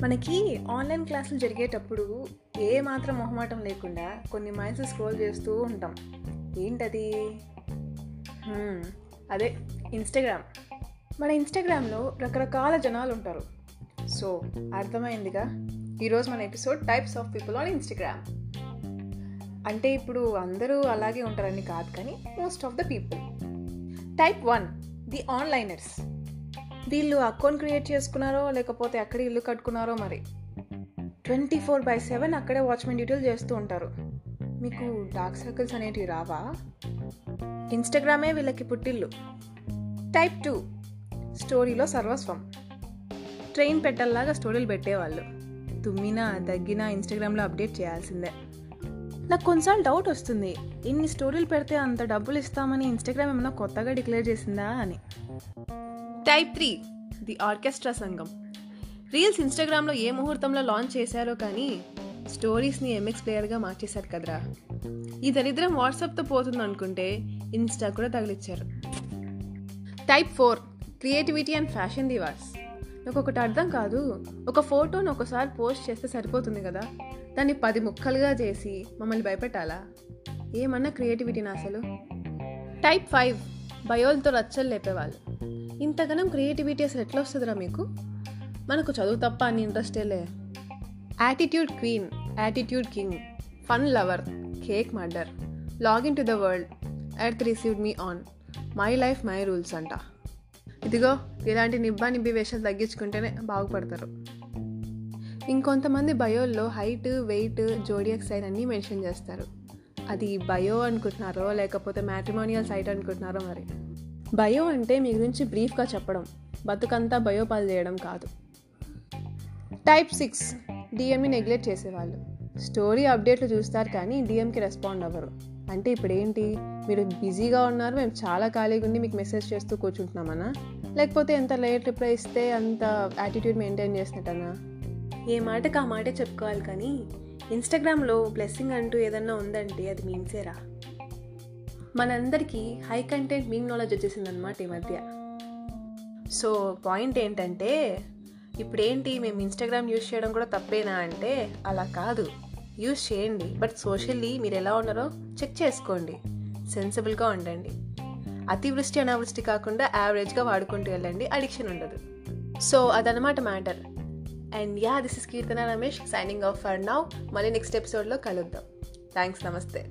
మనకి ఆన్లైన్ క్లాసులు జరిగేటప్పుడు ఏ మాత్రం మొహమాటం లేకుండా కొన్ని మైల్స్ స్క్రోల్ చేస్తూ ఉంటాం. ఏంటది? అదే ఇన్స్టాగ్రామ్. మన ఇన్స్టాగ్రామ్లో రకరకాల జనాలు ఉంటారు. సో అర్థమైందిగా? ఈరోజు మన episode types of people on Instagram. అంటే ఇప్పుడు అందరూ అలాగే ఉంటారని కాదు కానీ most of the people. Type one the onliners. వీళ్ళు అకౌంట్ క్రియేట్ చేసుకున్నారో లేకపోతే ఎక్కడ ఇల్లు కట్టుకున్నారో మరి. ట్వంటీ ఫోర్ బై సెవెన్ అక్కడే వాచ్మెన్ డ్యూటీలు చేస్తూ ఉంటారు. మీకు డార్క్ సర్కిల్స్ అనేటివి రావా? ఇన్స్టాగ్రామే వీళ్ళకి పుట్టిల్లు. టైప్ టూ స్టోరీలో సర్వస్వం. ట్రైన్ పెట్టల్లాగా స్టోరీలు పెట్టేవాళ్ళు. తుమ్మినా దగ్గినా ఇన్స్టాగ్రామ్లో అప్డేట్ చేయాల్సిందే. నాకు కొన్నిసార్లు డౌట్ వస్తుంది. ఇన్ని స్టోరీలు పెడితే అంత డబ్బులు ఇస్తామని ఇన్స్టాగ్రామ్ ఏమైనా కొత్తగా డిక్లేర్ చేసిందా అని. టైప్ త్రీ ది ఆర్కెస్ట్రా సంఘం రీల్స్ ఇన్స్టాగ్రామ్లో ఏ ముహూర్తంలో లాంచ్ చేశారో కానీ స్టోరీస్ని ఎంఎక్స్ ప్లేయర్గా మార్చేశారు కదరా. ఈ దరిద్రం వాట్సాప్తో పోతుంది అనుకుంటే ఇన్స్టా కూడా తగిలిచ్చారు. Type four creativity and fashion divas నాకు ఒకటి అర్థం కాదు. ఒక ఫోటోని ఒకసారి పోస్ట్ చేస్తే సరిపోతుంది కదా. దాన్ని పది ముక్కలుగా చేసి మమ్మల్ని భయపెట్టాలా? ఏమన్నా క్రియేటివిటీనా అసలు? టైప్ ఫైవ్ బయోలతో రచ్చలు లేపేవాళ్ళు. ఇంతగానం క్రియేటివిటీ అసలు ఎట్లా వస్తుందిరా మీకు? మనకు చదువు తప్ప అని ఇంట్రెస్టే లే. Attitude queen attitude king fun lover cake murder login to the world earth received me on my life my rules అంట. ఇదిగో ఇలాంటి నిబ్బా నిబ్బి వేషాలు తగ్గించుకుంటేనే బాగుపడతారు. ఇంకొంతమంది బయోల్లో హైట్ వెయిట్ జోడియక్ సైన్ అన్నీ మెన్షన్ చేస్తారు. అది బయో అనుకుంటున్నారో లేకపోతే మ్యాట్రిమోనియల్ సైట్ అనుకుంటున్నారో మరి. బయో అంటే మీ గురించి బ్రీఫ్గా చెప్పడం బతుకంతా బయో పాలు చేయడం కాదు. టైప్ సిక్స్ డిఎంని నెగ్లెక్ట్ చేసేవాళ్ళు. స్టోరీ అప్డేట్లు చూస్తారు కానీ డిఎంకి రెస్పాండ్ అవ్వరు. అంటే ఇప్పుడు ఏంటి మీరు బిజీగా ఉన్నారు మేము చాలా ఖాళీగా ఉండి మీకు మెసేజ్ చేస్తూ కూర్చుంటున్నామన్నా లేకపోతే ఎంత లేట్ రిప్లై ఇస్తే అంత యాటిట్యూడ్ మెయింటైన్ చేసినట్టనా? ఏ మాటకు ఆ మాటే చెప్పుకోవాలి కానీ ఇన్స్టాగ్రామ్లో బ్లెస్సింగ్ అంటూ ఏదన్నా ఉందంటే అది మీమ్సేరా? మనందరికీ హై కంటెంట్ మీమ్ నాలెడ్జ్ వచ్చేసిందనమాట ఈ మధ్య. సో పాయింట్ ఏంటంటే ఇప్పుడేంటి మేము ఇన్స్టాగ్రామ్ యూస్ చేయడం కూడా తప్పేనా అంటే అలా కాదు. యూస్ చేయండి బట్ సోషల్లీ మీరు ఎలా ఉన్నారో చెక్ చేసుకోండి. సెన్సిబుల్గా ఉండండి. అతివృష్టి అనావృష్టి కాకుండా యావరేజ్గా వాడుకుంటూ వెళ్ళండి. అడిక్షన్ ఉండదు. సో అదనమాట matter. And yeah this is Keerthana Ramesh signing off for now మళ్ళీ నెక్స్ట్ ఎపిసోడ్లో కలుద్దాం. థ్యాంక్స్ నమస్తే.